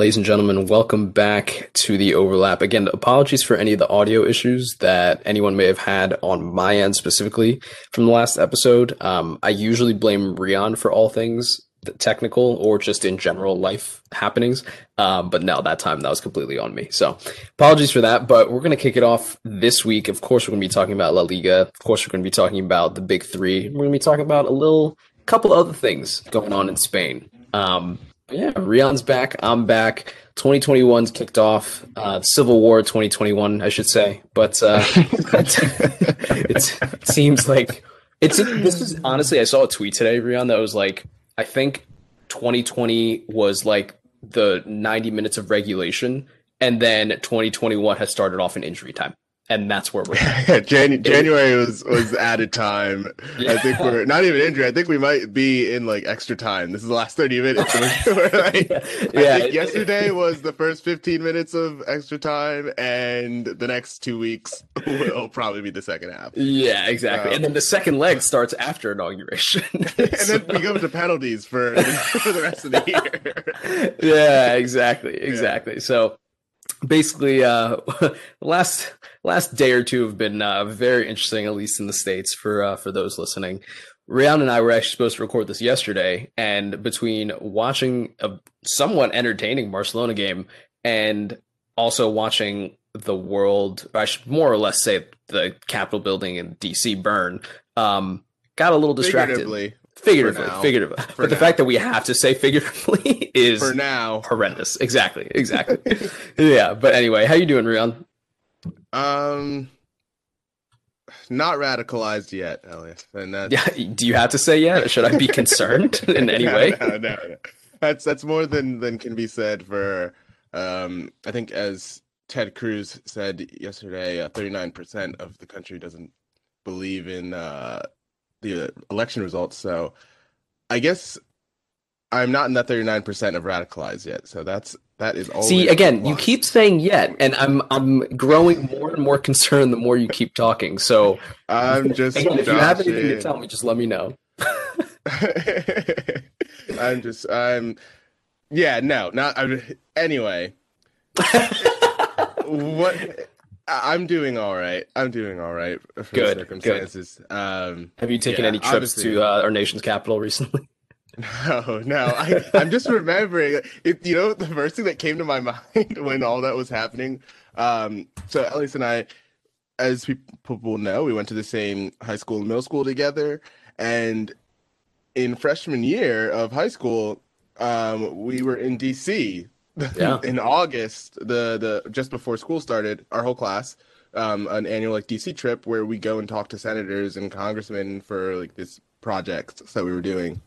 Ladies and gentlemen, welcome back to the overlap. Again, apologies for any of the audio issues that anyone may have had on my end specifically from the last episode. Um, I usually blame Rion for all things technical or just in general life happenings. Um, but no, that time that was completely on me. So apologies for that. But we're going to kick it off this week. Of course, we're going to be talking about La Liga. Of course, we're going to be talking about the big three. We're going to be talking about a little couple other things going on in Spain. Um, yeah, Rion's back. I'm back. 2021's kicked off. Uh, Civil War 2021, I should say. But uh, it seems like it's this is honestly. I saw a tweet today, Rion, that was like, I think 2020 was like the 90 minutes of regulation, and then 2021 has started off in injury time and that's where we're yeah, Jan- January was was added time. Yeah. I think we're not even injured. I think we might be in like extra time. This is the last 30 minutes. like, yeah. yesterday was the first 15 minutes of extra time, and the next two weeks will probably be the second half. Yeah, exactly. Um, and then the second leg starts after inauguration. and so. then we go to penalties for, for the rest of the year. yeah, exactly. Exactly. Yeah. So basically uh last last day or two have been uh, very interesting at least in the states for uh, for those listening. Rian and I were actually supposed to record this yesterday and between watching a somewhat entertaining Barcelona game and also watching the world I should more or less say the Capitol building in DC burn um got a little distracted now, figuratively. But now. the fact that we have to say figuratively is for now horrendous. Exactly, exactly. yeah, but anyway, how you doing, Rion? Um, not radicalized yet, Elliot. And that yeah, do you have to say yet? Should I be concerned in any no, way? No, no, no, That's that's more than than can be said for. Um, I think as Ted Cruz said yesterday, thirty nine percent of the country doesn't believe in uh, the election results. So I guess I'm not in that 39% of radicalized yet. So that's that is all. See, again, you keep saying yet, and I'm I'm growing more and more concerned the more you keep talking. So I'm just again, if you have anything to tell me, just let me know. I'm just I'm yeah, no, not I'm, anyway. what I'm doing all right. I'm doing all right for good, circumstances. Good. Um, Have you taken yeah, any trips to uh, our nation's capital recently? No, no. I, I'm just remembering. It, you know, the first thing that came to my mind when all that was happening. Um, so Elise and I, as people know, we went to the same high school and middle school together, and in freshman year of high school, um, we were in DC yeah. in August, the the just before school started, our whole class, um, an annual like DC trip where we go and talk to senators and congressmen for like this project that we were doing.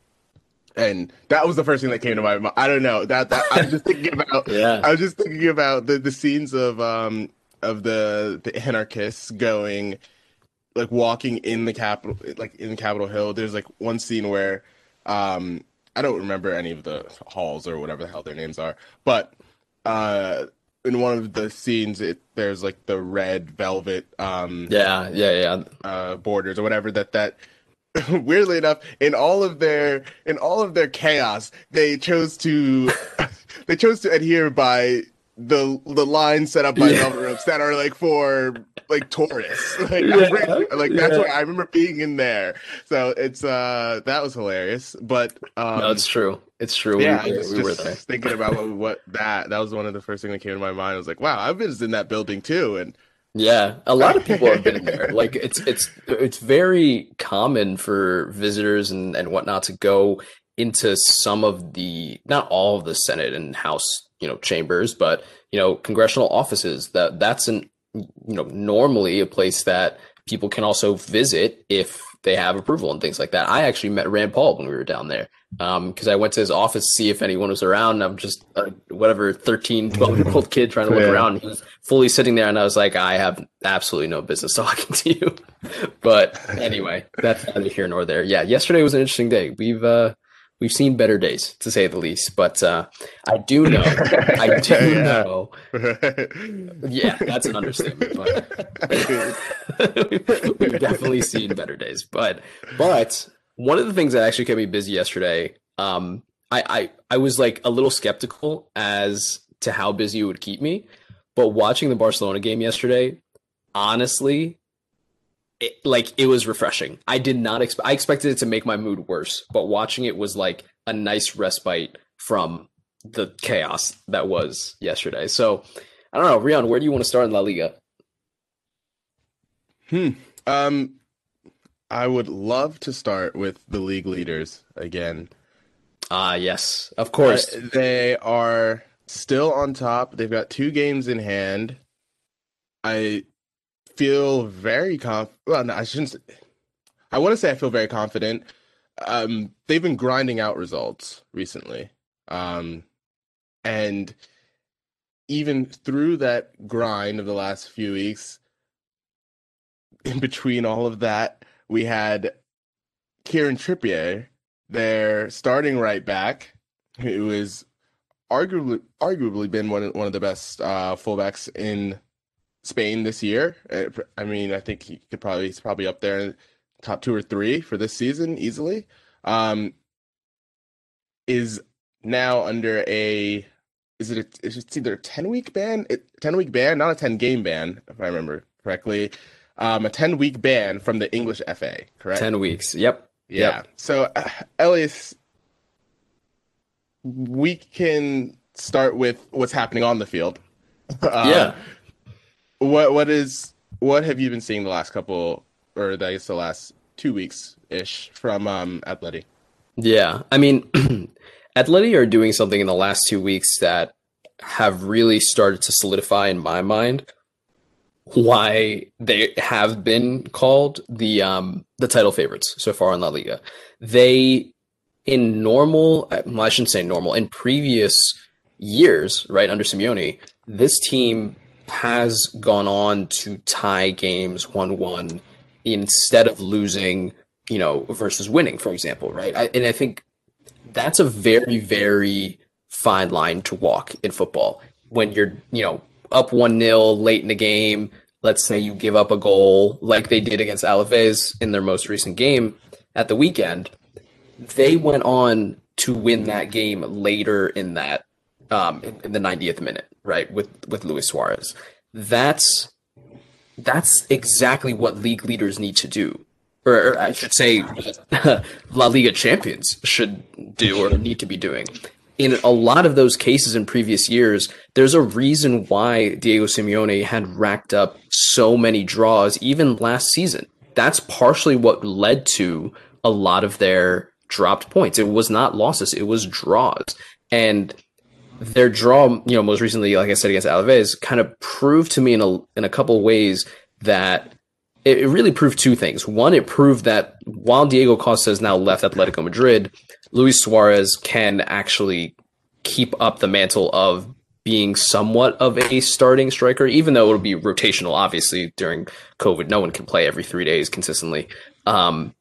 And that was the first thing that came to my mind. I don't know that that I was just thinking about. yeah, I was just thinking about the the scenes of um of the the anarchists going like walking in the capital like in Capitol Hill. There's like one scene where um I don't remember any of the halls or whatever the hell their names are, but uh, in one of the scenes, it there's like the red velvet, um, yeah, yeah, yeah, uh, borders or whatever that that. weirdly enough, in all of their in all of their chaos, they chose to they chose to adhere by the the lines set up by yeah. velvet ropes that are like for like tourists. Like, yeah. like that's yeah. why I remember being in there. So it's uh that was hilarious. But um No, it's true. It's true. Yeah, we, we, just, we were there. thinking about what, what, that that was one of the first things that came to my mind. I was like, wow, I've been in that building too. And yeah, a lot of people have been there. Like it's it's it's very common for visitors and and whatnot to go into some of the not all of the Senate and House you know chambers, but you know congressional offices. That that's an you know normally a place that people can also visit if they have approval and things like that. I actually met Rand Paul when we were down there because um, I went to his office to see if anyone was around. I'm just a, whatever 13, 12 year old kid trying to look yeah. around. He was fully sitting there, and I was like, I have absolutely no business talking to you. but anyway, that's neither here nor there. Yeah, yesterday was an interesting day. We've uh, we've seen better days to say the least but uh, i do know i do yeah. know yeah that's an understatement but we've definitely seen better days but but one of the things that actually kept me busy yesterday, um, I, I I was like a little skeptical as to how busy it would keep me, but watching the Barcelona game yesterday, honestly, it, like it was refreshing. I did not expect. I expected it to make my mood worse, but watching it was like a nice respite from the chaos that was yesterday. So I don't know, Rion, where do you want to start in La Liga? Hmm. Um, I would love to start with the league leaders again. Ah, yes, of course. Uh, they are still on top. They've got two games in hand. I feel very conf. Well, no, I shouldn't. Say, I want to say I feel very confident. Um, they've been grinding out results recently, um, and even through that grind of the last few weeks, in between all of that, we had Kieran Trippier, their starting right back, who is arguably arguably been one of, one of the best uh, fullbacks in Spain this year. Uh, I mean, I think he could probably he's probably up there in top two or three for this season easily. Um, is now under a is it a, it's either a 10 week ban, it, 10 week ban, not a 10 game ban, if I remember correctly. Um, a 10 week ban from the English FA, correct? 10 weeks. Yep. Yeah. Yep. So, uh, Elias, we can start with what's happening on the field. Um, yeah. What what is what have you been seeing the last couple or I guess the last two weeks ish from um Atleti? Yeah. I mean Atleti are doing something in the last two weeks that have really started to solidify in my mind why they have been called the um the title favorites so far in La Liga. They in normal well, I shouldn't say normal, in previous years, right, under Simeone, this team has gone on to tie games 1-1 instead of losing, you know, versus winning, for example, right? I, and I think that's a very, very fine line to walk in football when you're, you know, up 1 0 late in the game. Let's say you give up a goal like they did against Alaves in their most recent game at the weekend. They went on to win that game later in that um, in, the 90th minute, right? With with Luis Suarez. That's that's exactly what league leaders need to do or, or I should say, La Liga champions should do or need to be doing. In a lot of those cases in previous years, there's a reason why Diego Simeone had racked up so many draws, even last season. That's partially what led to a lot of their dropped points. It was not losses, it was draws. And their draw, you know, most recently, like I said, against Alaves, kind of proved to me in a in a couple ways that it, it really proved two things. One, it proved that while Diego Costa has now left Atletico Madrid, Luis Suarez can actually keep up the mantle of being somewhat of a starting striker, even though it'll be rotational, obviously, during COVID. No one can play every three days consistently. Um,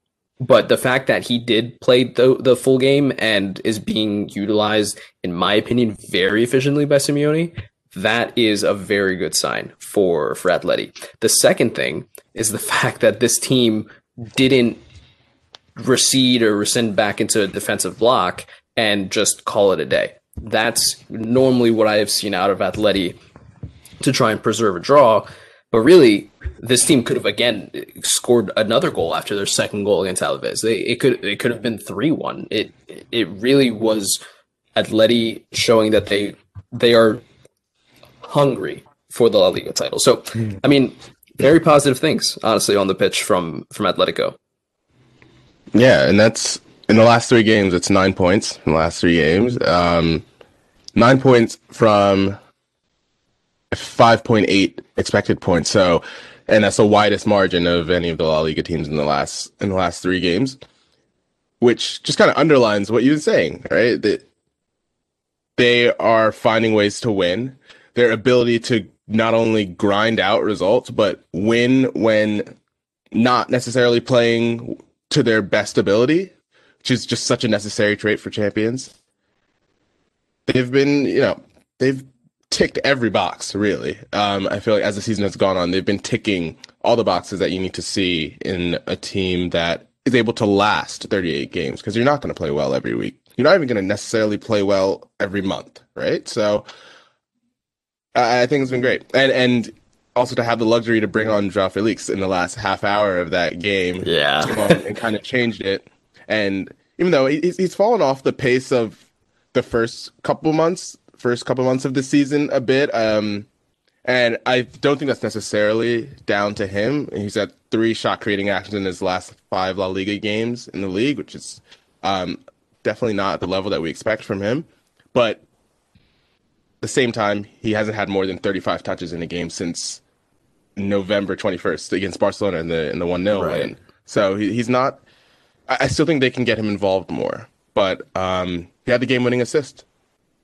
but the fact that he did play the, the full game and is being utilized, in my opinion, very efficiently by Simeone, that is a very good sign for for Atleti. The second thing is the fact that this team didn't recede or rescind back into a defensive block and just call it a day. That's normally what I have seen out of Atleti to try and preserve a draw. But really, this team could have again scored another goal after their second goal against Alaves. They, it could it could have been three one. It it really was Atleti showing that they they are hungry for the La Liga title. So, I mean, very positive things, honestly, on the pitch from from Atletico. Yeah, and that's in the last three games. It's nine points in the last three games. Um, nine points from five point eight expected points. So, and that's the widest margin of any of the La Liga teams in the last in the last three games, which just kind of underlines what you've been saying, right? That they are finding ways to win their ability to not only grind out results, but win when not necessarily playing to their best ability, which is just such a necessary trait for champions. They've been, you know, they've ticked every box, really. Um, I feel like as the season has gone on, they've been ticking all the boxes that you need to see in a team that is able to last 38 games because you're not going to play well every week. You're not even going to necessarily play well every month, right? So I, I think it's been great, and and also to have the luxury to bring on Joao Felix in the last half hour of that game, yeah, and kind of changed it. And even though he's he's fallen off the pace of the first couple months, first couple months of the season a bit, um, and I don't think that's necessarily down to him. He's had three shot creating actions in his last five La Liga games in the league, which is um, definitely not at the level that we expect from him. But at the same time, he hasn't had more than 35 touches in a game since November 21st against Barcelona in the in the one 0 Right. win. So he, he's not. I, I still think they can get him involved more. But um, he had the game winning assist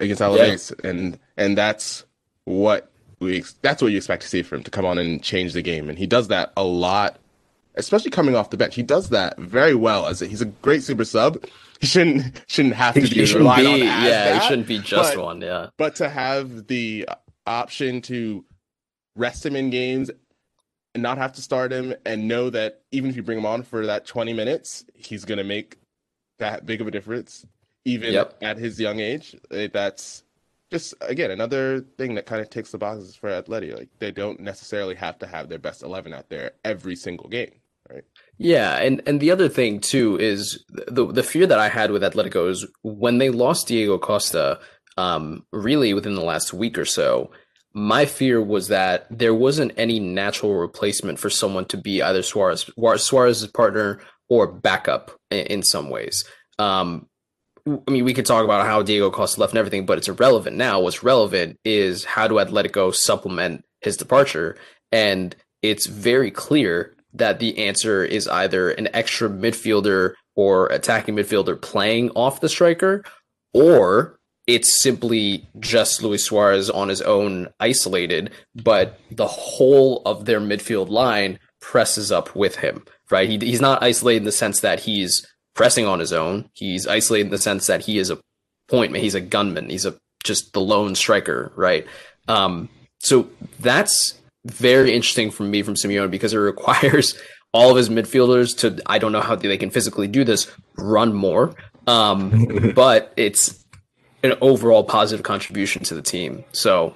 against Alaves, and and that's what we that's what you expect to see from him to come on and change the game, and he does that a lot, especially coming off the bench. He does that very well. As a, he's a great super sub. He shouldn't shouldn't have to be relied be, on yeah, that, he shouldn't be just but- one, yeah. but to have the option to rest him in games and not have to start him and know that even if you bring him on for that 20 minutes, he's going to make that big of a difference, even Yep. at his young age. eh, That's just, again, another thing that kind of ticks the boxes for Atleti. Like, they don't necessarily have to have their best 11 out there every single game, right? Yeah, and and the other thing too is the the fear that I had with Atletico is when they lost Diego Costa, um, really within the last week or so, my fear was that there wasn't any natural replacement for someone to be either Suarez Suarez's partner or backup in, in some ways. Um, I mean, we could talk about how Diego Costa left and everything, but it's irrelevant now. What's relevant is how do Atletico supplement his departure, and it's very clear that the answer is either an extra midfielder or attacking midfielder playing off the striker, or it's simply just Luis Suarez on his own, isolated, but the whole of their midfield line presses up with him, right? He, he's not isolated in the sense that he's pressing on his own. He's isolated in the sense that he is a point man. He's a gunman. He's a just the lone striker, right? Um, so that's very interesting for me from Simeone because it requires all of his midfielders to I don't know how they can physically do this run more, um, but it's an overall positive contribution to the team. So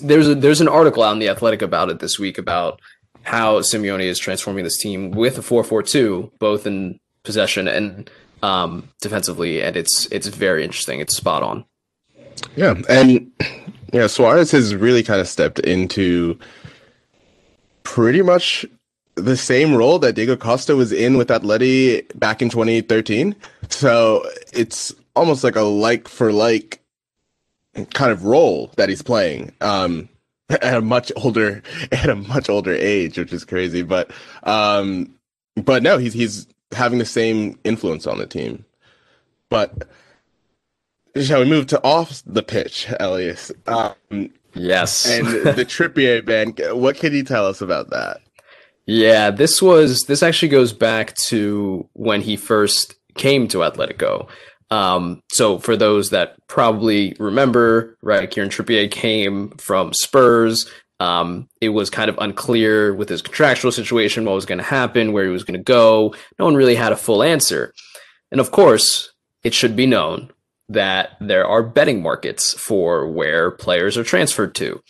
there's a, there's an article out in the Athletic about it this week about how Simeone is transforming this team with a 4-4-2, both in possession and um, defensively, and it's it's very interesting. It's spot on. Yeah, and yeah, Suarez has really kind of stepped into pretty much the same role that Diego Costa was in with Atleti back in 2013. So it's almost like a like for like kind of role that he's playing. Um at a much older at a much older age, which is crazy. But um but no, he's he's having the same influence on the team. But shall we move to off the pitch, Elias? Um, Yes. and the Trippier ban. What can you tell us about that? Yeah, this was this actually goes back to when he first came to Atletico. Um, so for those that probably remember, right, Kieran Trippier came from Spurs. Um, it was kind of unclear with his contractual situation, what was going to happen, where he was going to go. No one really had a full answer. And of course, it should be known that there are betting markets for where players are transferred to.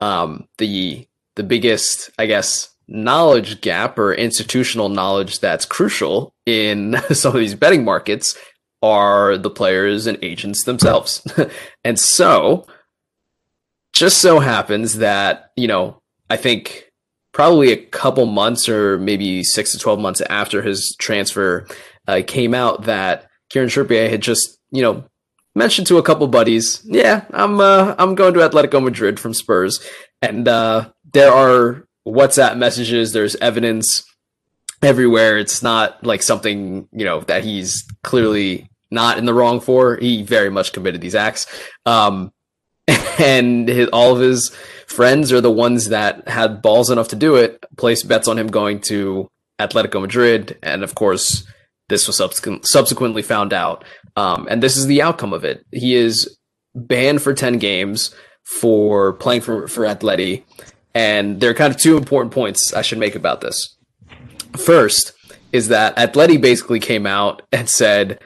Um, the the biggest, I guess, knowledge gap or institutional knowledge that's crucial in some of these betting markets are the players and agents themselves. and so, just so happens that, you know, I think probably a couple months or maybe six to 12 months after his transfer uh, came out that Kieran Trippier had just, you know, mentioned to a couple buddies, yeah, I'm uh, I'm going to Atletico Madrid from Spurs, and uh, there are WhatsApp messages. There's evidence everywhere. It's not like something you know that he's clearly not in the wrong for. He very much committed these acts, um, and his, all of his friends are the ones that had balls enough to do it. Placed bets on him going to Atletico Madrid, and of course. This was subsequent, subsequently found out. Um, and this is the outcome of it. He is banned for 10 games for playing for, for Atleti. And there are kind of two important points I should make about this. First, is that Atleti basically came out and said,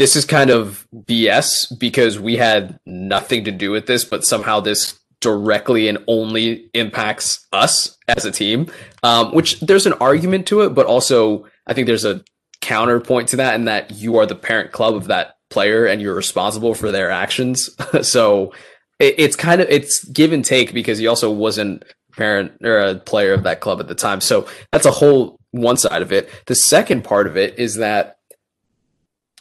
this is kind of BS because we had nothing to do with this, but somehow this directly and only impacts us as a team. Um, which there's an argument to it, but also I think there's a counterpoint to that in that you are the parent club of that player and you're responsible for their actions. so it, it's kind of it's give and take because he also wasn't parent or a player of that club at the time. So that's a whole one side of it. The second part of it is that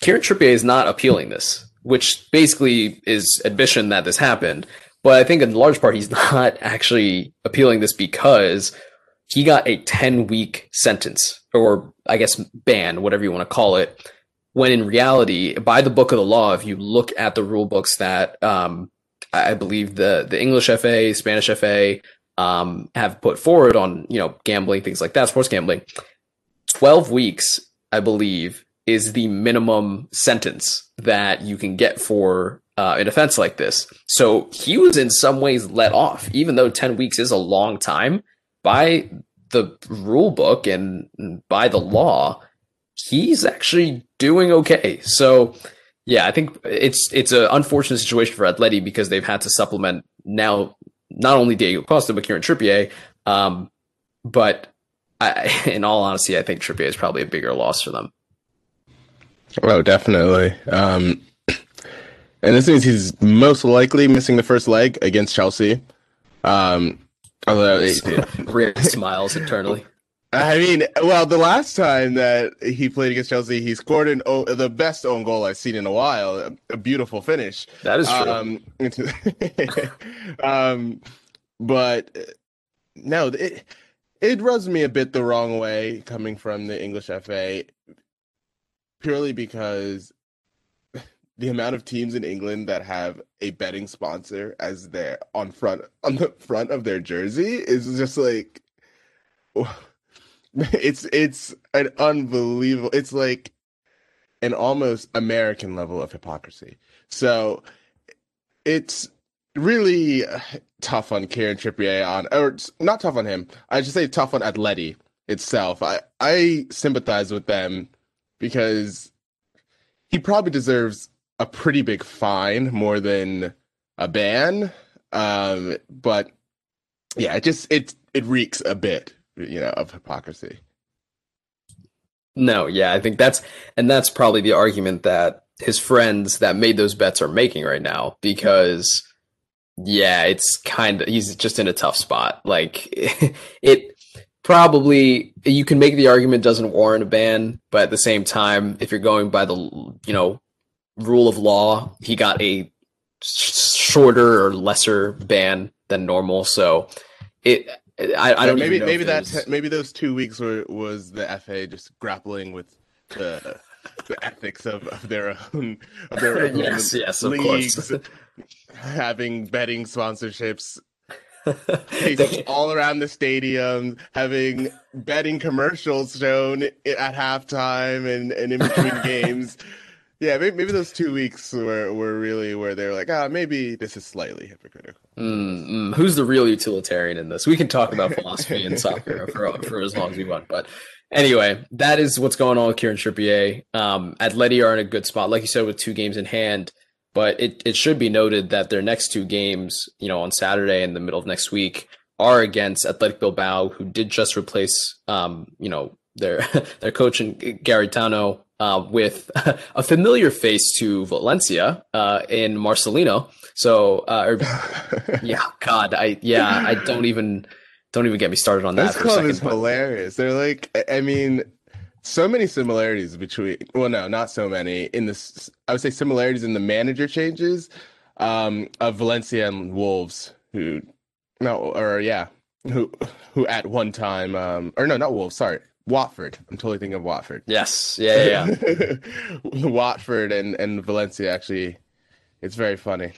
Kieran Trippier is not appealing this, which basically is admission that this happened. But I think in large part he's not actually appealing this because he got a 10 week sentence or I guess ban, whatever you want to call it. When in reality, by the book of the law, if you look at the rule books that um, I believe the the English FA, Spanish FA um, have put forward on you know gambling things like that, sports gambling, twelve weeks, I believe, is the minimum sentence that you can get for uh, an offense like this. So he was in some ways let off, even though 10 weeks is a long time by the rule book and by the law. He's actually doing okay. So, yeah, I think it's it's an unfortunate situation for Atleti because they've had to supplement now not only Diego Costa but Kieran Trippier. Um, but I, in all honesty, I think Trippier is probably a bigger loss for them. Oh, definitely. Um, and this means he's most likely missing the first leg against Chelsea. Um, although it, smiles internally. I mean, well, the last time that he played against Chelsea, he scored an oh, the best own goal I've seen in a while. A, a beautiful finish. That is true. Um, um, but no, it it rubs me a bit the wrong way coming from the English FA purely because the amount of teams in England that have a betting sponsor as their on front on the front of their jersey is just like it's it's an unbelievable it's like an almost American level of hypocrisy. So it's really tough on Kieran Trippier on or not tough on him. I should say tough on Atleti itself. I I sympathize with them because he probably deserves a pretty big fine more than a ban. Um, but yeah, it just it it reeks a bit, you know, of hypocrisy. No, yeah, I think that's and that's probably the argument that his friends that made those bets are making right now because yeah, it's kind of he's just in a tough spot. Like it probably you can make the argument doesn't warrant a ban, but at the same time, if you're going by the you know rule of law, he got a shorter or lesser ban than normal. So it, I, I don't maybe maybe that maybe those two weeks were was the FA just grappling with the the ethics of, of their own of their own yes yes of leagues, course having betting sponsorships all around the stadium, having betting commercials shown at halftime and, and in between games. Yeah, maybe, maybe, those two weeks were, were really where they're like, ah, maybe this is slightly hypocritical. Mm, mm. Who's the real utilitarian in this? We can talk about philosophy in soccer for, for as long as we want. But anyway, that is what's going on with Kieran Trippier. Um, Atleti are in a good spot, like you said, with two games in hand. But it, it should be noted that their next two games, you know, on Saturday in the middle of next week, are against Athletic Bilbao, who did just replace, um, you know, their their coach and Garitano uh, with a familiar face to Valencia uh, in Marcelino. So, uh, or, yeah, God, I yeah, I don't even don't even get me started on that. This club is but... hilarious. They're like, I mean, so many similarities between well no not so many in this i would say similarities in the manager changes um of valencia and wolves who no or yeah who who at one time um or no not wolves sorry watford. I'm totally thinking of watford. Yes. Yeah yeah, yeah. watford and and valencia actually it's very funny.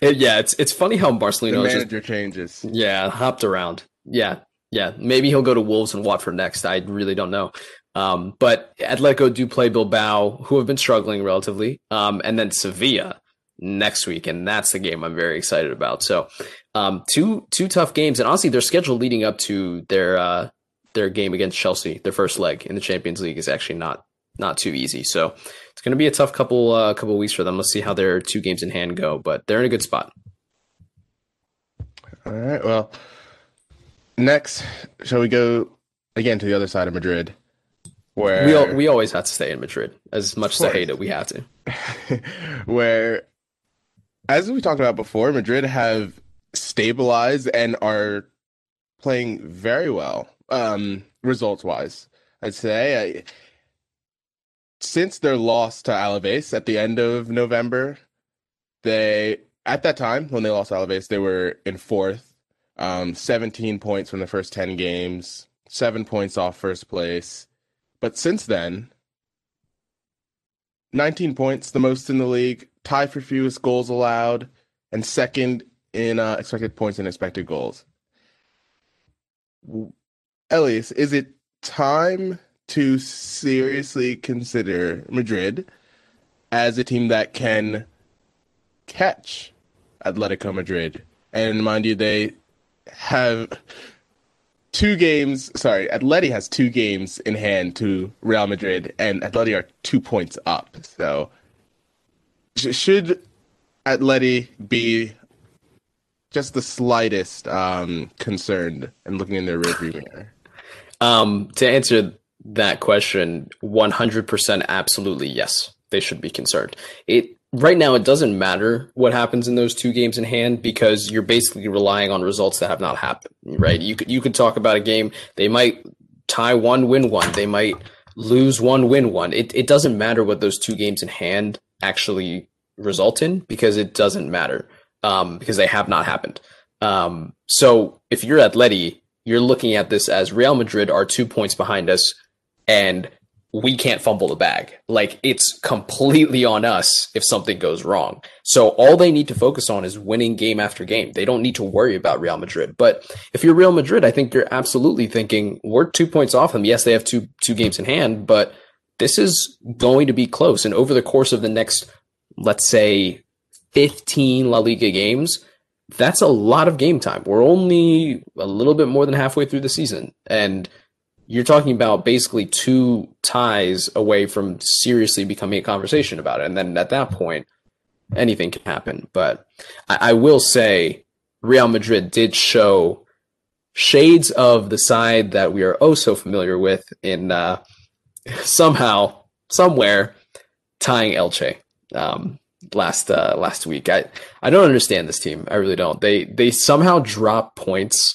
It, yeah it's it's funny how barcelona the manager just, changes. Yeah hopped around. Yeah yeah, maybe he'll go to Wolves and Watford next. I really don't know. Um, but Atletico do play Bilbao, who have been struggling relatively, um, and then Sevilla next week, and that's the game I'm very excited about. So, um, two two tough games, and honestly, their schedule leading up to their uh, their game against Chelsea, their first leg in the Champions League, is actually not not too easy. So it's going to be a tough couple uh, couple weeks for them. Let's see how their two games in hand go, but they're in a good spot. All right. Well, next, shall we go again to the other side of Madrid? Where we we always have to stay in Madrid. As much as I hate it, we have to. where, as we talked about before, Madrid have stabilized and are playing very well, um, results wise. I'd say. I, since their loss to Alaves at the end of November, they at that time when they lost Alaves, they were in fourth, um, 17 points from the first 10 games, seven points off first place. But since then, 19 points, the most in the league, tie for fewest goals allowed, and second in uh, expected points and expected goals. Elias, is it time to seriously consider Madrid as a team that can catch Atletico Madrid. And mind you, they have two games. Sorry, Atleti has two games in hand to Real Madrid, and Atleti are two points up. So, should Atleti be just the slightest um, concerned and looking in their rearview mirror? Um, to answer that question 100% absolutely yes they should be concerned it right now it doesn't matter what happens in those two games in hand because you're basically relying on results that have not happened right? You could you could talk about a game they might tie one win one. They might lose one win one. It, it doesn't matter what those two games in hand actually result in because it doesn't matter um, because they have not happened. Um, so if you're Atleti, you're looking at this as Real Madrid are two points behind us and we can't fumble the bag. Like it's completely on us if something goes wrong. So all they need to focus on is winning game after game. They don't need to worry about Real Madrid. But if you're Real Madrid, I think you're absolutely thinking we're two points off them. Yes, they have two two games in hand, but this is going to be close. And over the course of the next, let's say, 15 La Liga games, that's a lot of game time. We're only a little bit more than halfway through the season. And you're talking about basically two ties away from seriously becoming a conversation about it. And then at that point, anything can happen. But I, I will say Real Madrid did show shades of the side that we are oh so familiar with in uh, somehow, somewhere, tying Elche um, last uh, last week. I, I don't understand this team. I really don't. They they somehow drop points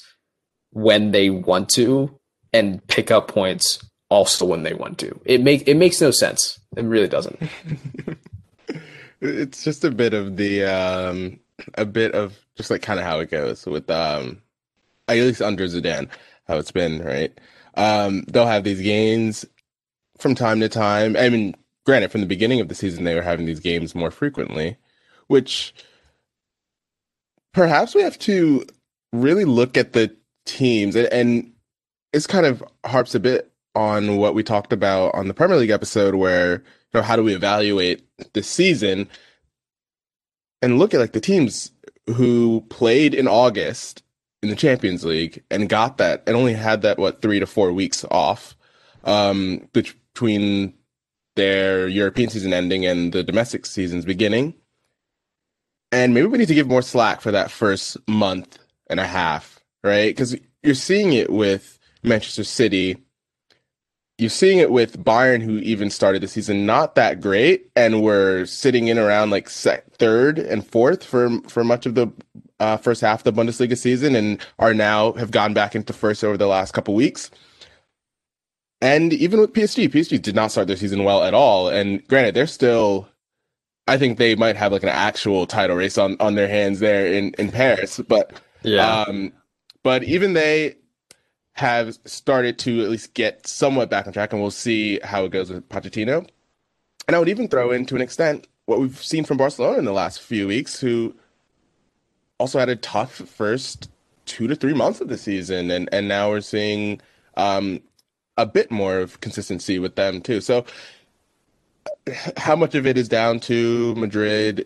when they want to and pick up points also when they want to. It make it makes no sense. It really doesn't. it's just a bit of the um a bit of just like kind of how it goes with um at least under Zidane, how it's been, right? Um they'll have these games from time to time. I mean, granted, from the beginning of the season they were having these games more frequently, which perhaps we have to really look at the teams and, and this kind of harps a bit on what we talked about on the Premier League episode, where you know how do we evaluate the season and look at like the teams who played in August in the Champions League and got that and only had that what three to four weeks off um, between their European season ending and the domestic season's beginning. And maybe we need to give more slack for that first month and a half, right? Because you're seeing it with Manchester City. You're seeing it with Bayern, who even started the season not that great, and were sitting in around like third and fourth for for much of the uh, first half of the Bundesliga season, and are now have gone back into first over the last couple weeks. And even with PSG, PSG did not start their season well at all. And granted, they're still, I think they might have like an actual title race on on their hands there in in Paris. But yeah, um, but even they have started to at least get somewhat back on track, and we'll see how it goes with Pochettino. And I would even throw in, to an extent, what we've seen from Barcelona in the last few weeks, who also had a tough first two to three months of the season, and and now we're seeing um, a bit more of consistency with them too. So, how much of it is down to Madrid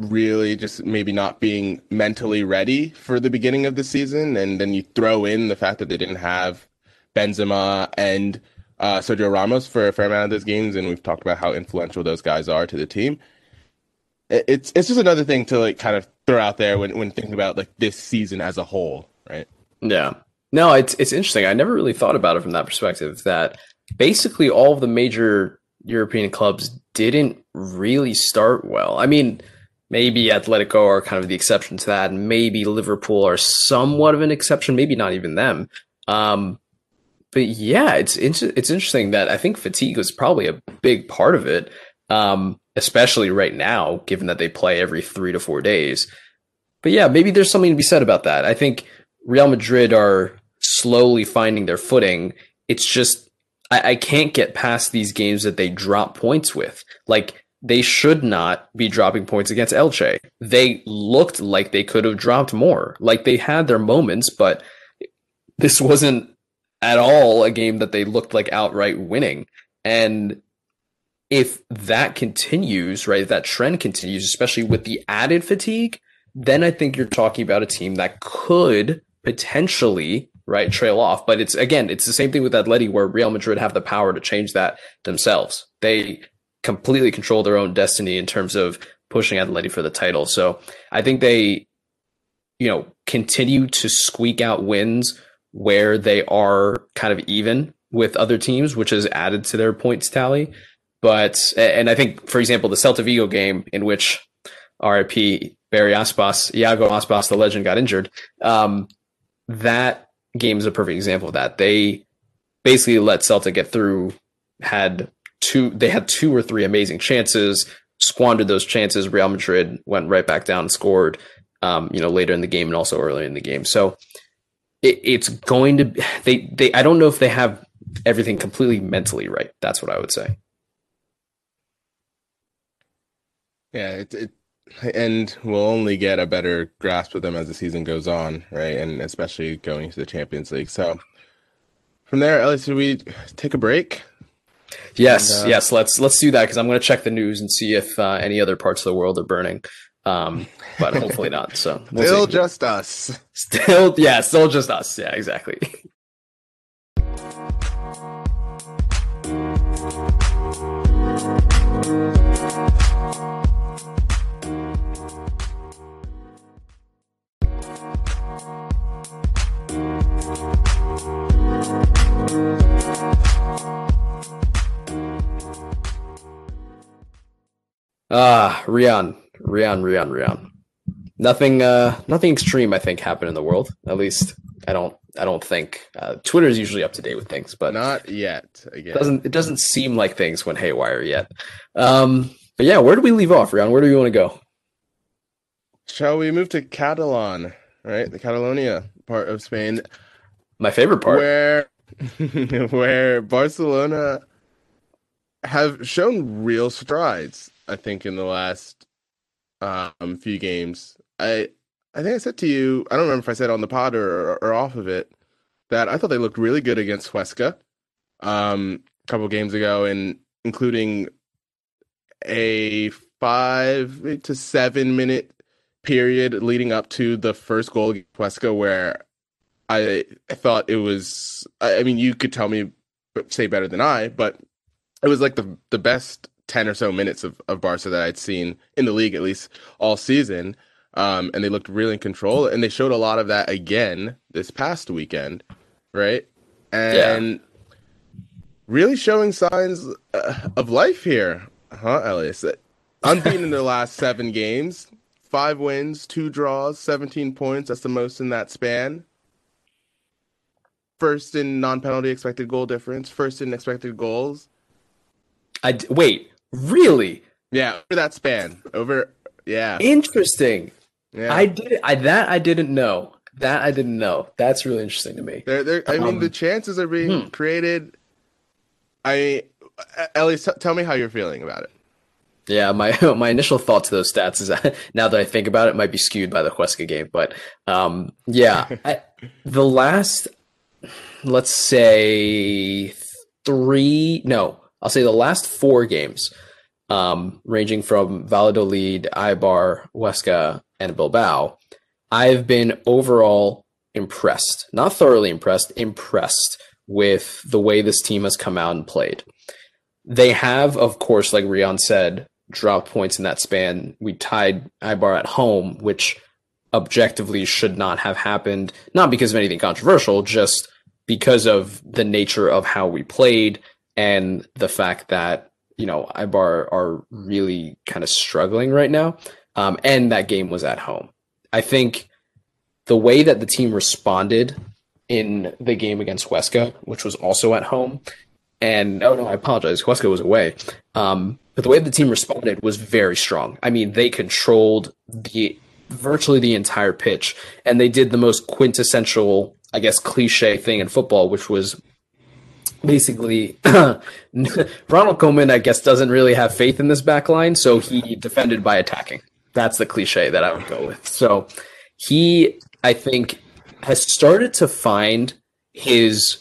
really just maybe not being mentally ready for the beginning of the season and then you throw in the fact that they didn't have Benzema and uh, Sergio Ramos for a fair amount of those games, and we've talked about how influential those guys are to the team. It's it's just another thing to like kind of throw out there when when thinking about like this season as a whole, right? Yeah. No, it's it's interesting. I never really thought about it from that perspective. That basically all of the major European clubs didn't really start well. I mean, maybe Atletico are kind of the exception to that, maybe Liverpool are somewhat of an exception. Maybe not even them. Um, but yeah, it's it's interesting that I think fatigue was probably a big part of it, um, especially right now, given that they play every three to four days. But yeah, maybe there's something to be said about that. I think Real Madrid are slowly finding their footing. It's just I, I can't get past these games that they drop points with. Like they should not be dropping points against Elche. They looked like they could have dropped more. Like they had their moments, but this wasn't at all a game that they looked like outright winning. And if that continues, right, if that trend continues, especially with the added fatigue, then I think you're talking about a team that could potentially, right, trail off. But it's again, it's the same thing with Atleti where Real Madrid have the power to change that themselves. They completely control their own destiny in terms of pushing Atleti for the title. So I think they, you know, continue to squeak out wins where they are kind of even with other teams, which has added to their points tally. But and I think, for example, the Celta Vigo game in which RIP Barry Aspas, Iago Aspas, the legend, got injured. Um, that game is a perfect example of that. They basically let Celta get through. Had two, they had two or three amazing chances, squandered those chances. Real Madrid went right back down and scored. Um, you know, later in the game and also earlier in the game. So it, it's going to they they I don't know if they have everything completely mentally right. That's what I would say. Yeah, it, it and we'll only get a better grasp of them as the season goes on, right? And especially going to the Champions League. So from there, Ellis, should we take a break? Yes, and, uh, yes. Let's let's do that because I'm going to check the news and see if uh, any other parts of the world are burning. Um, but hopefully not. So we'll still see. just us. Still, yeah, still just us. Yeah, exactly. Ah, Rian, Rian, Rian, Rian. Nothing, uh, nothing extreme. I think happened in the world. At least I don't. I don't think uh, Twitter is usually up to date with things, but not yet. Again, doesn't it doesn't seem like things went haywire yet. Um, but yeah, where do we leave off, Rian? Where do we want to go? Shall we move to Catalan? Right, the Catalonia part of Spain. My favorite part, where where Barcelona have shown real strides. I think in the last um, few games. I I think I said to you, I don't remember if I said on the pod or, or, off of it, that I thought they looked really good against Huesca um, a couple games ago, and including a five to seven minute period leading up to the first goal against Huesca where I, I thought it was. I mean, you could tell me say better than I, but it was like the the best 10 or so minutes of, of Barca that I'd seen in the league, at least all season. Um, and they looked really in control. And they showed a lot of that again this past weekend, right? And yeah. really showing signs uh, of life here, huh, Elias? Unbeaten in their last seven games, five wins, two draws, 17 points. That's the most in that span. First in non penalty expected goal difference, first in expected goals. I wait. Really? Yeah, over that span. Over yeah. Interesting. Yeah. I did I that I didn't know. That I didn't know. That's really interesting to me. They're, they're, I um, mean, the chances are being hmm. created. I, Ellie, tell me how you're feeling about it. Yeah, my my initial thought to those stats is that now that I think about it, it might be skewed by the Huesca game, but um, yeah, I, the last, let's say three, no, I'll say the last four games, um, ranging from Valladolid, Eibar, Huesca, and Bilbao, I've been overall impressed, not thoroughly impressed, impressed with the way this team has come out and played. They have, of course, like Rion said, dropped points in that span. We tied Eibar at home, which objectively should not have happened, not because of anything controversial, just because of the nature of how we played and the fact that, you know, Eibar are really kind of struggling right now. Um, and that game was at home. I think the way that the team responded in the game against Huesca, which was also at home, and oh no, I apologize, Huesca was away. Um, but the way the team responded was very strong. I mean, they controlled the virtually the entire pitch, and they did the most quintessential, I guess, cliche thing in football, which was basically Ronald Koeman, I guess, doesn't really have faith in this back line, so he defended by attacking. That's the cliche that I would go with. So he, I think, has started to find his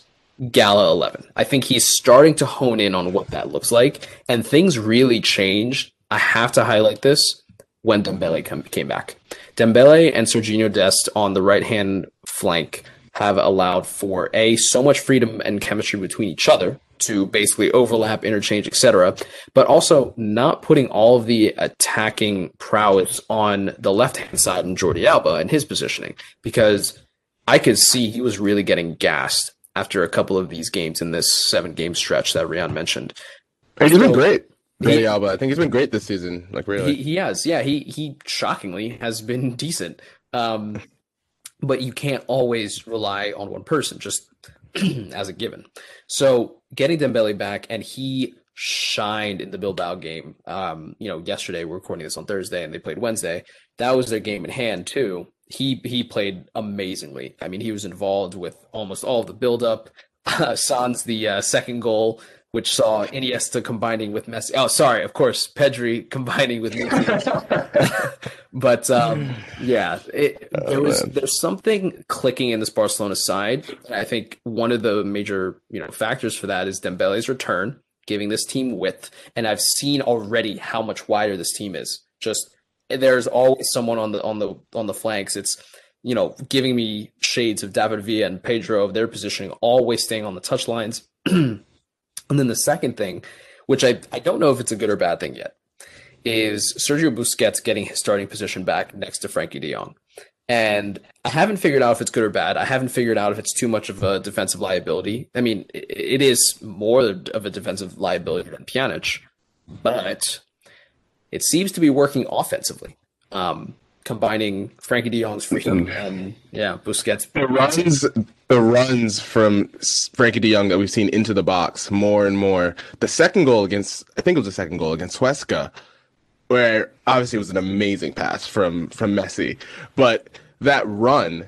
Gala 11. I think he's starting to hone in on what that looks like, and things really changed. I have to highlight this when Dembele come, came back. Dembele and Sergiño Dest on the right hand flank have allowed for a so much freedom and chemistry between each other to basically overlap, interchange, etc., but also not putting all of the attacking prowess on the left hand side and Jordi Alba and his positioning because I could see he was really getting gassed after a couple of these games in this seven game stretch that Rian mentioned. He's been great. Jordi Alba, I think he's been great this season. Like really, he, he has. Yeah, he he shockingly has been decent. Um, but you can't always rely on one person just as a given. So getting Dembele back, and he shined in the Bilbao game. Um, you know, yesterday we're recording this on Thursday, and they played Wednesday. That was their game in hand too he he played amazingly. I mean, he was involved with almost all of the buildup. Uh, Sans the uh, second goal, which saw Iniesta combining with Messi. Oh, sorry, of course, Pedri combining with Messi. but um, yeah, it, oh, there was there's something clicking in this Barcelona side. I think one of the major you know factors for that is Dembele's return, giving this team width, and I've seen already how much wider this team is. Just there's always someone on the on the on the flanks. It's you know giving me shades of David Villa and Pedro of their positioning, always staying on the touch lines. and then the second thing, which I I don't know if it's a good or bad thing yet, is Sergio Busquets getting his starting position back next to Frenkie De Jong. And I haven't figured out if it's good or bad. I haven't figured out if it's too much of a defensive liability. I mean, it is more of a defensive liability than Pjanic, but it seems to be working offensively. Um, combining Frenkie De Jong's freedom and yeah, Busquets. The runs, the runs from Frenkie De Jong that we've seen into the box more and more. The second goal against, I think it was the second goal against Huesca, where obviously it was an amazing pass from from Messi, but that run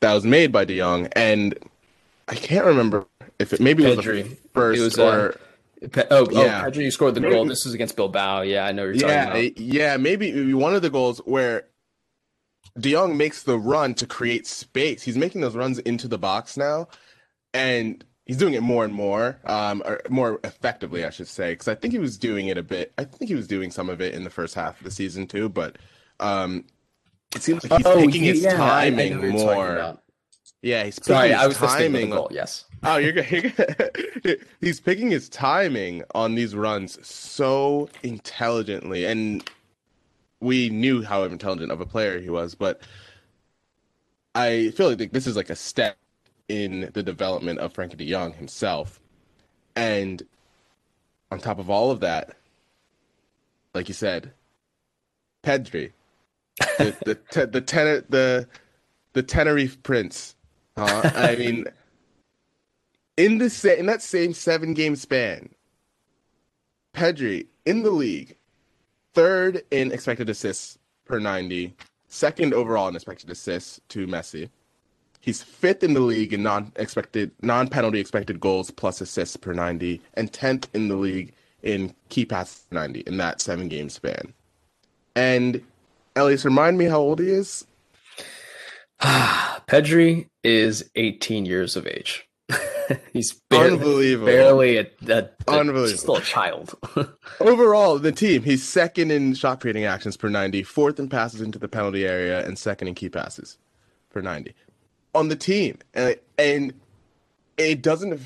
that was made by De Jong, and I can't remember if it maybe it was the first it was, or. Uh, Pe- oh, oh, yeah. oh, Pedri scored the maybe, goal. This is against Bilbao. Yeah, I know you're yeah, talking about. Yeah, yeah maybe one of the goals where De Jong makes the run to create space. He's making those runs into the box now, and he's doing it more and more, um, or more effectively, I should say. Because I think he was doing it a bit. I think he was doing some of it in the first half of the season too. But um, it seems like he's oh, picking he, his yeah, timing more. Yeah, he's picking Sorry, his I was timing. Goal, yes. Oh, you're good. he's picking his timing on these runs so intelligently, and we knew how intelligent of a player he was. But I feel like this is like a step in the development of Frenkie De Jong himself, and on top of all of that, like you said, Pedri, the the the, the, the, the Tenerife Prince uh, I mean, in the sa- in that same seven game span, Pedri in the league, third in expected assists per 90, second overall in expected assists to Messi. He's fifth in the league in non-expected, non-penalty expected goals plus assists per 90, and tenth in the league in key passes 90 in that seven game span. And Elias, remind me how old he is. Pedri is 18 years of age. He's barely, unbelievable. Barely a, a, unbelievable. still a child. Overall, the team, he's second in shot creating actions per 90, fourth in passes into the penalty area, and second in key passes per 90 on the team. And, and it doesn't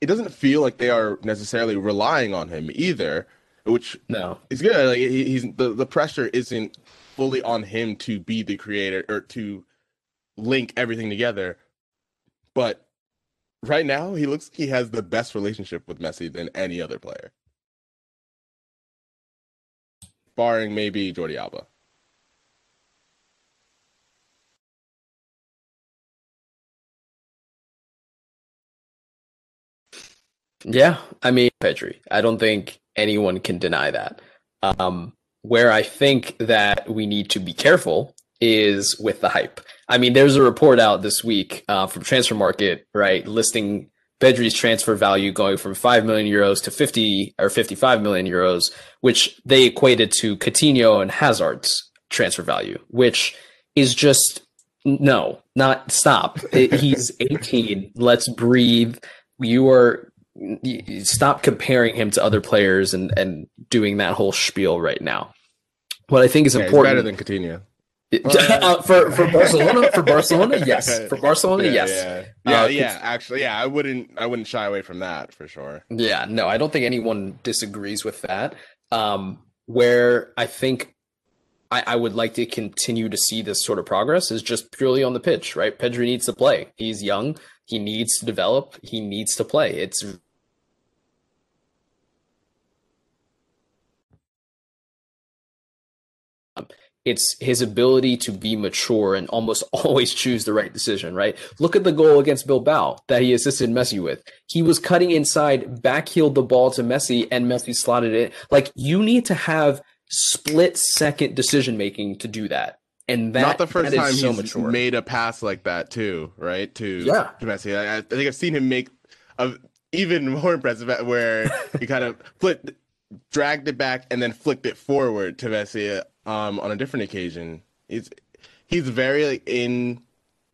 it doesn't feel like they are necessarily relying on him either, which no is good. Like he's the the pressure isn't fully on him to be the creator or to link everything together, but right now he looks like he has the best relationship with Messi than any other player, barring maybe Jordi Alba. Yeah, I mean Pedri. I don't think anyone can deny that. Um, where I think that we need to be careful is with the hype. I mean, there's a report out this week uh, from Transfermarkt, right, listing Pedri's transfer value going from 5 million euros to 50 or 55 million euros, which they equated to Coutinho and Hazard's transfer value, which is just no, not stop. He's 18. Let's breathe. You are stop comparing him to other players and and doing that whole spiel right now. What I think is Yeah, important better than Coutinho. Uh, for for Barcelona, for Barcelona, yes. For Barcelona, yeah, yes. Yeah, yeah, Uh, yeah. Actually, yeah. I wouldn't. I wouldn't shy away from that for sure. Yeah, no, I don't think anyone disagrees with that. Um, where I think I, I would like to continue to see this sort of progress is just purely on the pitch, right? Pedri needs to play. He's young. He needs to develop. He needs to play. It's it's his ability to be mature and almost always choose the right decision, right? Look at the goal against Bilbao that he assisted Messi with. He was cutting inside, backheeled the ball to Messi, and Messi slotted it. Like you need to have split second decision making to do that. And that, Not the first time so he's mature. made a pass like that too, right? To Yeah. to Messi. I, I think I've seen him make a even more impressive where he kind of flipped, dragged it back, and then flicked it forward to Messi um, on a different occasion. He's he's very like in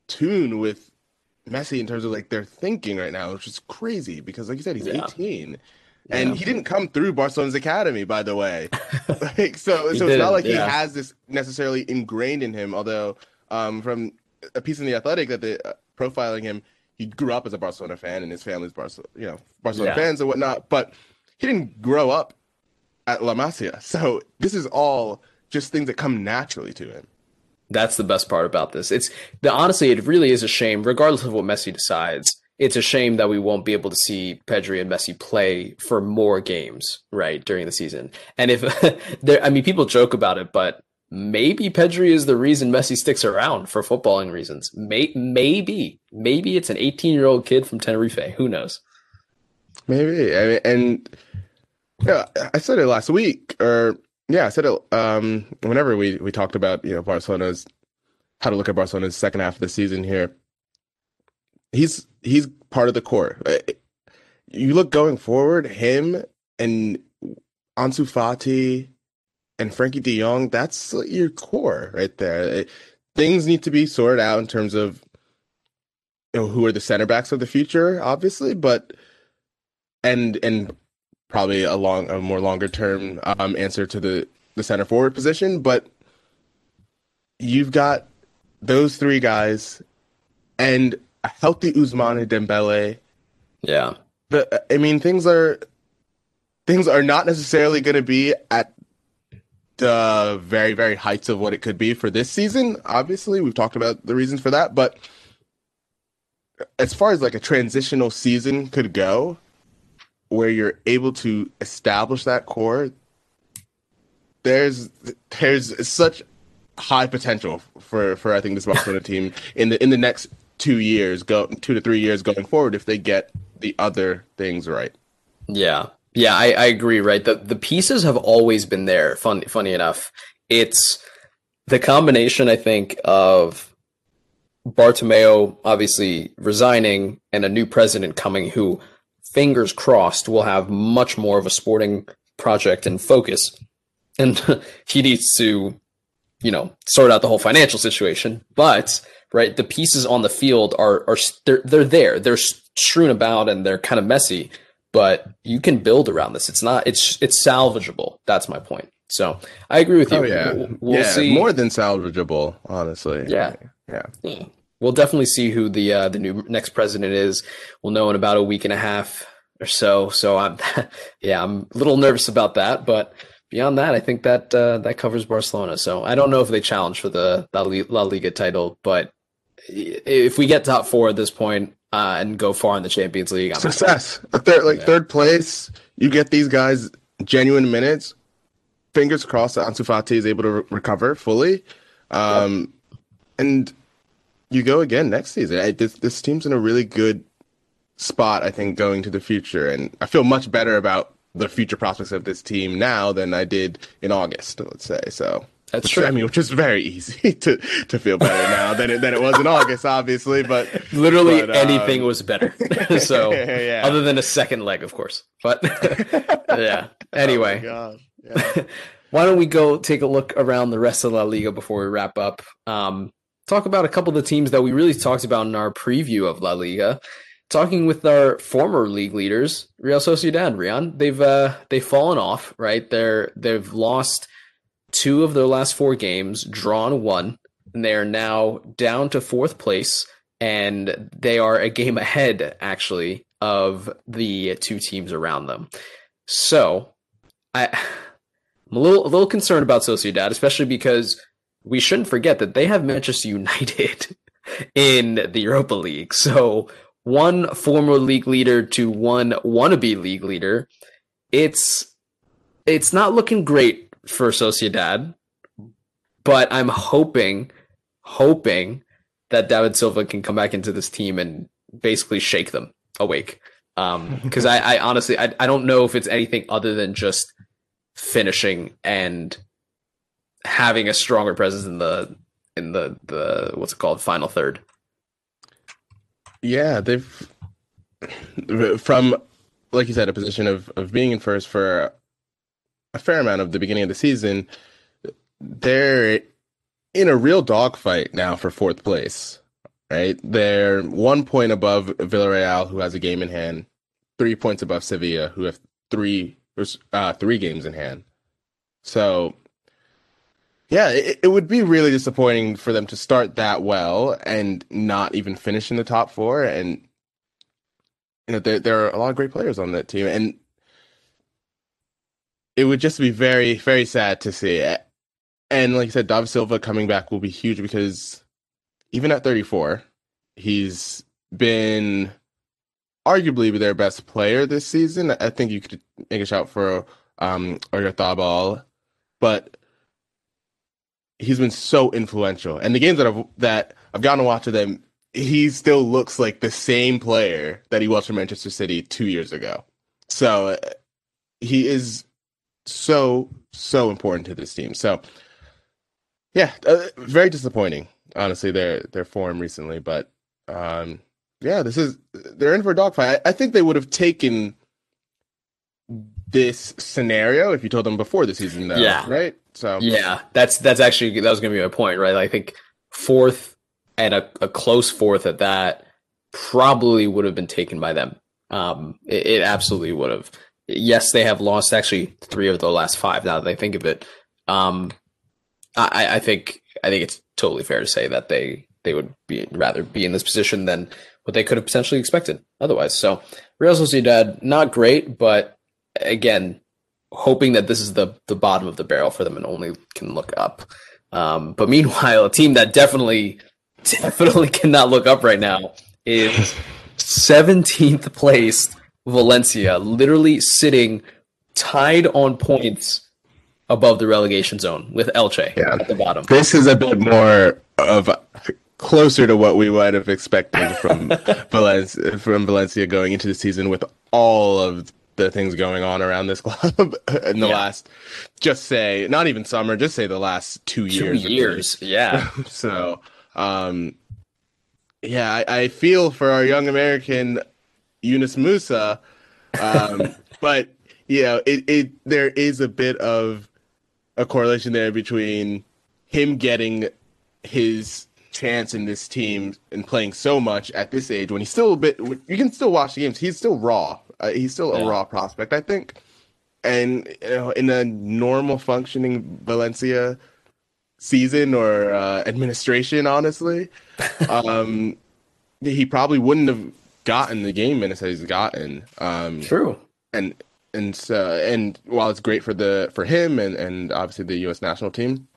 tune with Messi in terms of like their thinking right now, which is crazy because, like you said, he's Yeah. 18. And he didn't come through Barcelona's academy, by the way. like, so, so it's not like yeah. he has this necessarily ingrained in him. Although, um, from a piece in the Athletic that they uh, profiling him, he grew up as a Barcelona fan, and his family's Barcelona, you know, Barcelona Yeah. fans and whatnot. But he didn't grow up at La Masia, so this is all just things that come naturally to him. That's the best part about this. It's the honestly, it really is a shame, regardless of what Messi decides. It's a shame that we won't be able to see Pedri and Messi play for more games, right, during the season. And if there, I mean, people joke about it, but maybe Pedri is the reason Messi sticks around for footballing reasons. May, maybe, maybe it's an 18 year old kid from Tenerife. Who knows? Maybe. I mean, and yeah, I said it last week, or yeah, I said it um, whenever we we talked about you know Barcelona's how to look at Barcelona's second half of the season here. He's he's part of the core. Uh, You look going forward, him and Ansu Fati and Frenkie De Jong. That's your core right there. It- things need to be sorted out in terms of you know who are the center backs of the future, obviously, but and and probably a long a more longer term um answer to the the center forward position but you've got those three guys and a healthy Usman and Dembele Yeah. the I mean things are things are not necessarily going to be at the very very heights of what it could be for this season obviously we've talked about the reasons for that but as far as like a transitional season could go where you're able to establish that core there's there's such high potential for for I think this Barcelona team in the in the next 2 years go 2 to 3 years going forward if they get the other things right Yeah. Yeah, I, I agree, right? The the pieces have always been there. Fun funny enough. It's the combination, I think, of Bartomeo obviously resigning and a new president coming who, fingers crossed, will have much more of a sporting project and focus. And he needs to, you know, sort out the whole financial situation. But right, the pieces on the field are are they're they're there. They're strewn about and they're kind of messy but you can build around this. It's not. It's it's salvageable. That's my point. So I agree with you. Oh yeah, We'll, we'll yeah, see. more than salvageable, honestly. Yeah. yeah. Yeah. We'll definitely see who the uh, the new next president is. We'll know in about a week and a half or so. So I'm, yeah, I'm a little nervous about that, but beyond that, I think that uh, that covers Barcelona. So I don't know if they challenge for the La Liga title, but if we get top four at this point uh, and go far in the Champions League, I'm success. Third, like yeah. third place, you get these guys genuine minutes. Fingers crossed that Ansu Fati is able to re- recover fully, um, yep. and you go again next season. I, this this team's in a really good spot, I think, going to the future, and I feel much better about the future prospects of this team now than I did in August. Let's say so. That's true. I mean, which is very easy to, to feel better now than it, than it was in August, obviously. But literally but, um... anything was better. so yeah. other than a second leg, of course. But yeah. Anyway, oh yeah. why don't we go take a look around the rest of La Liga before we wrap up? Um, talk about a couple of the teams that we really talked about in our preview of La Liga. Talking with our former league leaders, Real Sociedad, Rian, they've uh, they've fallen off. Right, they're they've lost two of their last four games, drawn one, and they are now down to fourth place, and they are a game ahead, actually, of the two teams around them. So, I, I'm a little a little concerned about Sociedad, especially because we shouldn't forget that they have Manchester United in the Europa League. So, one former league leader to one wannabe league leader, it's it's not looking great for Sociedad, but I'm hoping, hoping that David Silva can come back into this team and basically shake them awake. Because um, I, I, honestly, I, I don't know if it's anything other than just finishing and having a stronger presence in the in the the what's it called final third. Yeah, they've from like you said a position of of being in first for a fair amount of the beginning of the season, they're in a real dogfight now for fourth place. Right, they're one point above Villarreal, who has a game in hand, three points above Sevilla, who have three uh, three games in hand. So, yeah, it, it would be really disappointing for them to start that well and not even finish in the top four. And you know, there there are a lot of great players on that team, and it would just be very, very sad to see it. And like I said, David Silva coming back will be huge because even at 34, he's been arguably their best player this season. I think you could make a shout for um Oyarzabal, but he's been so influential. And the games that I've that I've gotten to watch of them, he still looks like the same player that he was for Manchester City two years ago. So he is so so important to this team. So yeah, uh, very disappointing, honestly. Their their form recently, but um, yeah, this is they're in for a dogfight. I, I think they would have taken this scenario if you told them before the season, though. Yeah. Right. So yeah, that's that's actually that was going to be my point, right? I think fourth and a, a close fourth at that probably would have been taken by them. Um, it, it absolutely would have yes, they have lost actually three of the last five. Now that I think of it, um, I, I think I think it's totally fair to say that they they would be rather be in this position than what they could have potentially expected otherwise. So Real Sociedad, not great, but again, hoping that this is the the bottom of the barrel for them and only can look up. Um, but meanwhile, a team that definitely definitely cannot look up right now is 17th place Valencia, literally sitting tied on points above the relegation zone with Elche yeah. at the bottom. This is a bit more of closer to what we would have expected from Valencia, from Valencia going into the season with all of the things going on around this club in the yeah. last just say not even summer just say the last two years two years yeah. So um yeah I, I feel for our young american Yunus Musah Um, but you know, it, it there is a bit of a correlation there between him getting his chance in this team and playing so much at this age when he's still a bit you can still watch the games. He's still raw uh, he's still yeah. a raw prospect i think and you know in a normal functioning valencia season or uh, administration, honestly, um, he probably wouldn't have gotten the game minutes that he's gotten. Um, True. And and so and while it's great for the for him and and obviously the U.S. national team,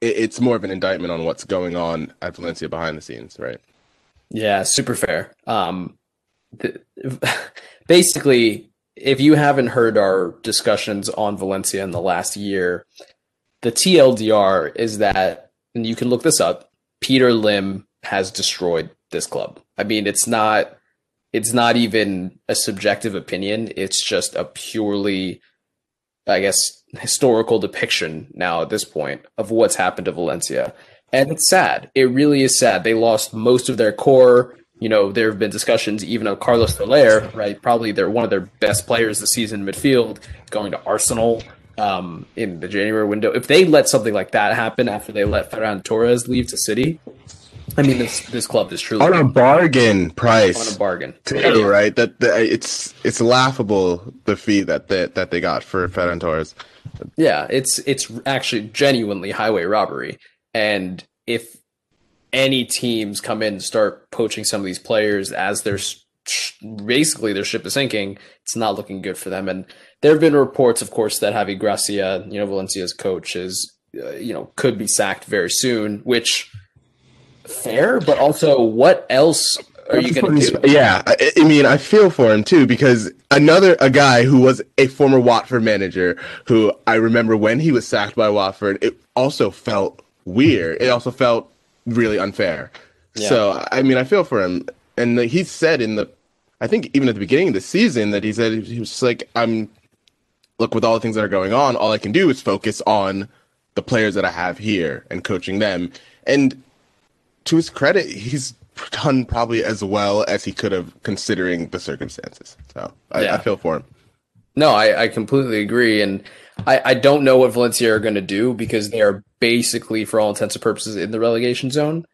it, it's more of an indictment on what's going on at Valencia behind the scenes, right? Yeah, super fair. Um, the, basically, if you haven't heard our discussions on Valencia in the last year, the TLDR is that, and you can look this up. Peter Lim has destroyed this club. I mean, it's not, it's not even a subjective opinion. It's just a purely, I guess, historical depiction now at this point of what's happened to Valencia. And it's sad. It really is sad. They lost most of their core. You know, there have been discussions even of Carlos Soler, right? Probably they're one of their best players this season in midfield, going to Arsenal um, in the January window. If they let something like that happen after they let Ferran Torres leave to City, I mean, this this club is truly on a bargain price. on a bargain. Too, right? That, that it's it's laughable the fee that they, that they got for Ferran Torres. Yeah, it's it's actually genuinely highway robbery. And if any teams come in and start poaching some of these players as they're basically their ship is sinking, it's not looking good for them. And there have been reports, of course, that Javi Gracia, you know, Valencia's coach, is uh, you know could be sacked very soon. Which fair, but also what else are you going to do? Yeah, I, I, mean, I feel for him too because another a guy who was a former Watford manager, who I remember when he was sacked by Watford, it also felt weird. It also felt really unfair. Yeah. So I mean, I feel for him, and he said in the, I think even at the beginning of the season that he said he was like, I'm, look with all the things that are going on, all I can do is focus on the players that I have here and coaching them. And to his credit, he's done probably as well as he could have considering the circumstances. So I, yeah. I feel for him. No, I, I completely agree. And I, I don't know what Valencia are going to do because they are basically, for all intents and purposes, in the relegation zone.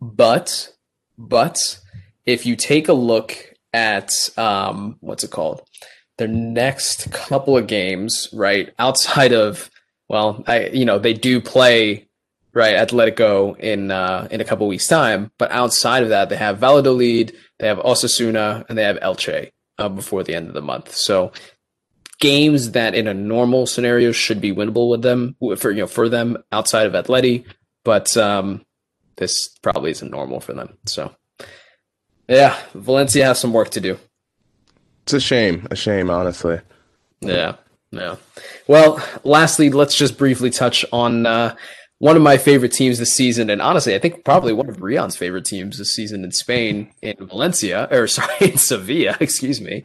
But, but if you take a look at um, what's it called, their next couple of games, right outside of, well, I you know they do play right Atletico in uh, in a couple weeks time, but outside of that, they have Valladolid, they have Osasuna, and they have Elche uh, before the end of the month. So games that in a normal scenario should be winnable with them for you know for them outside of Atleti, but um, this probably isn't normal for them. So yeah, Valencia has some work to do. It's a shame, a shame, honestly. Yeah, yeah. Well, lastly, let's just briefly touch on uh, one of my favorite teams this season, and honestly, I think probably one of Rian's favorite teams this season in Spain, in Valencia, or sorry, in Sevilla, excuse me.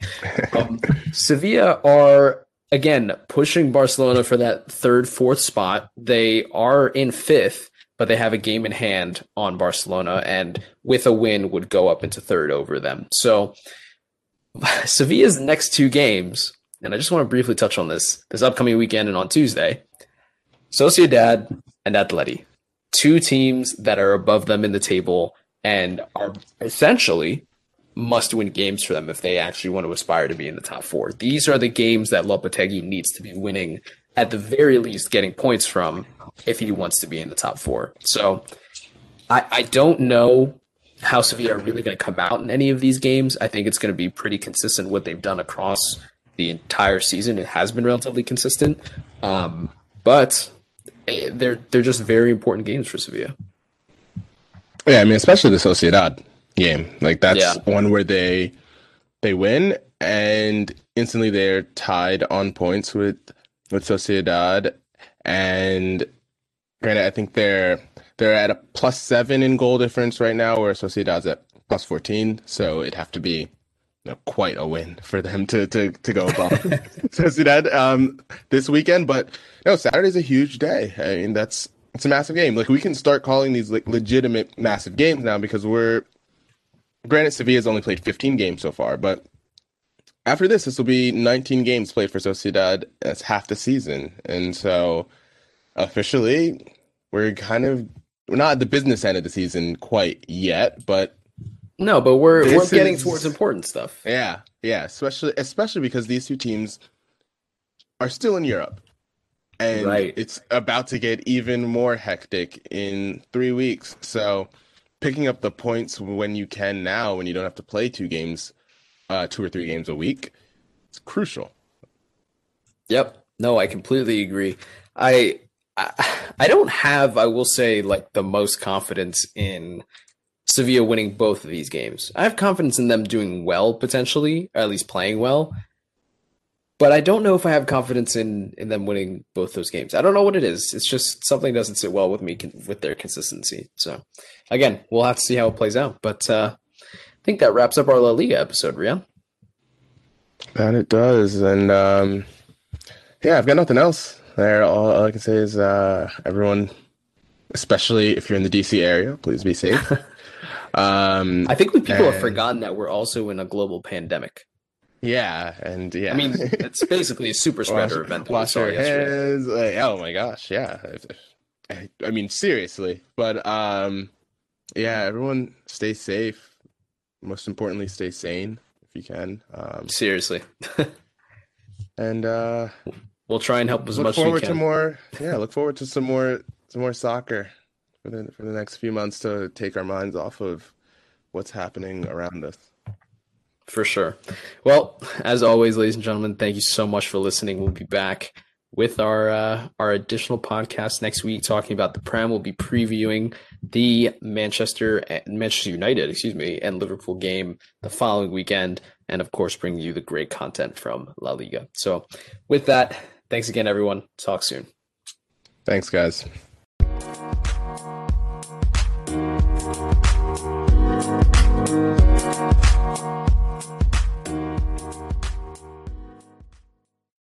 Um, Sevilla are again pushing Barcelona for that third, fourth spot. They are in fifth, but they have a game in hand on Barcelona, and with a win, would go up into third over them. So Sevilla's next two games, and I just want to briefly touch on this this upcoming weekend and on Tuesday. Sociedad and Atleti, two teams that are above them in the table and are essentially must win games for them if they actually want to aspire to be in the top four. These are the games that Lopetegui needs to be winning, at the very least, getting points from if he wants to be in the top four. So I, I don't know how Sevilla are really going to come out in any of these games. I think it's going to be pretty consistent what they've done across the entire season. It has been relatively consistent. Um, but they're they're just very important games for Sevilla. Yeah, I mean, especially the Sociedad game. Like that's yeah. one where they they win and instantly they're tied on points with with Sociedad. And granted, I think they're they're at a plus seven in goal difference right now, where Sociedad's at plus fourteen. So it'd have to be quite a win for them to to to go above Sociedad um, this weekend. But no, Saturday's a huge day. I mean, that's it's a massive game. Like we can start calling these like legitimate massive games now because we're granted Sevilla's only played 15 games so far, but after this, this will be 19 games played for Sociedad. That's half the season, and so officially, we're kind of we're not at the business end of the season quite yet, but no, but we're we're getting is, towards important stuff. Yeah, yeah, especially especially because these two teams are still in Europe. and Right. it's about to get even more hectic in three weeks. So, picking up the points when you can now, when you don't have to play two games, uh, two or three games a week, it's crucial. Yep. No, I completely agree. I, I I don't have, I will say, like the most confidence in Sevilla winning both of these games. I have confidence in them doing well potentially, or at least playing well. But I don't know if I have confidence in in them winning both those games. I don't know what it is. It's just something doesn't sit well with me con- with their consistency. So again, we'll have to see how it plays out. But uh, I think that wraps up our La Liga episode, Rian. That it does, and um, yeah, I've got nothing else. There, all, all I can say is uh, everyone, especially if you're in the DC area, please be safe. um, I think we people have forgotten that we're also in a global pandemic. yeah, and yeah, I mean, it's basically a super spreader event that we wash saw hands. Like, oh my gosh, yeah. I, I mean, seriously, but um, yeah, everyone stay safe. Most importantly, stay sane if you can. Um, Seriously, and uh, we'll try and help as look much as we forward to can. more. Yeah, look forward to some more, some more soccer for the for the next few months to take our minds off of what's happening around us. For sure. Well, as always, ladies and gentlemen, thank you so much for listening. We'll be back with our uh, our additional podcast next week, talking about the Prem. We'll be previewing the Manchester Manchester United, excuse me, and Liverpool game the following weekend, and of course, bringing you the great content from La Liga. So, with that, thanks again, everyone. Talk soon. Thanks, guys.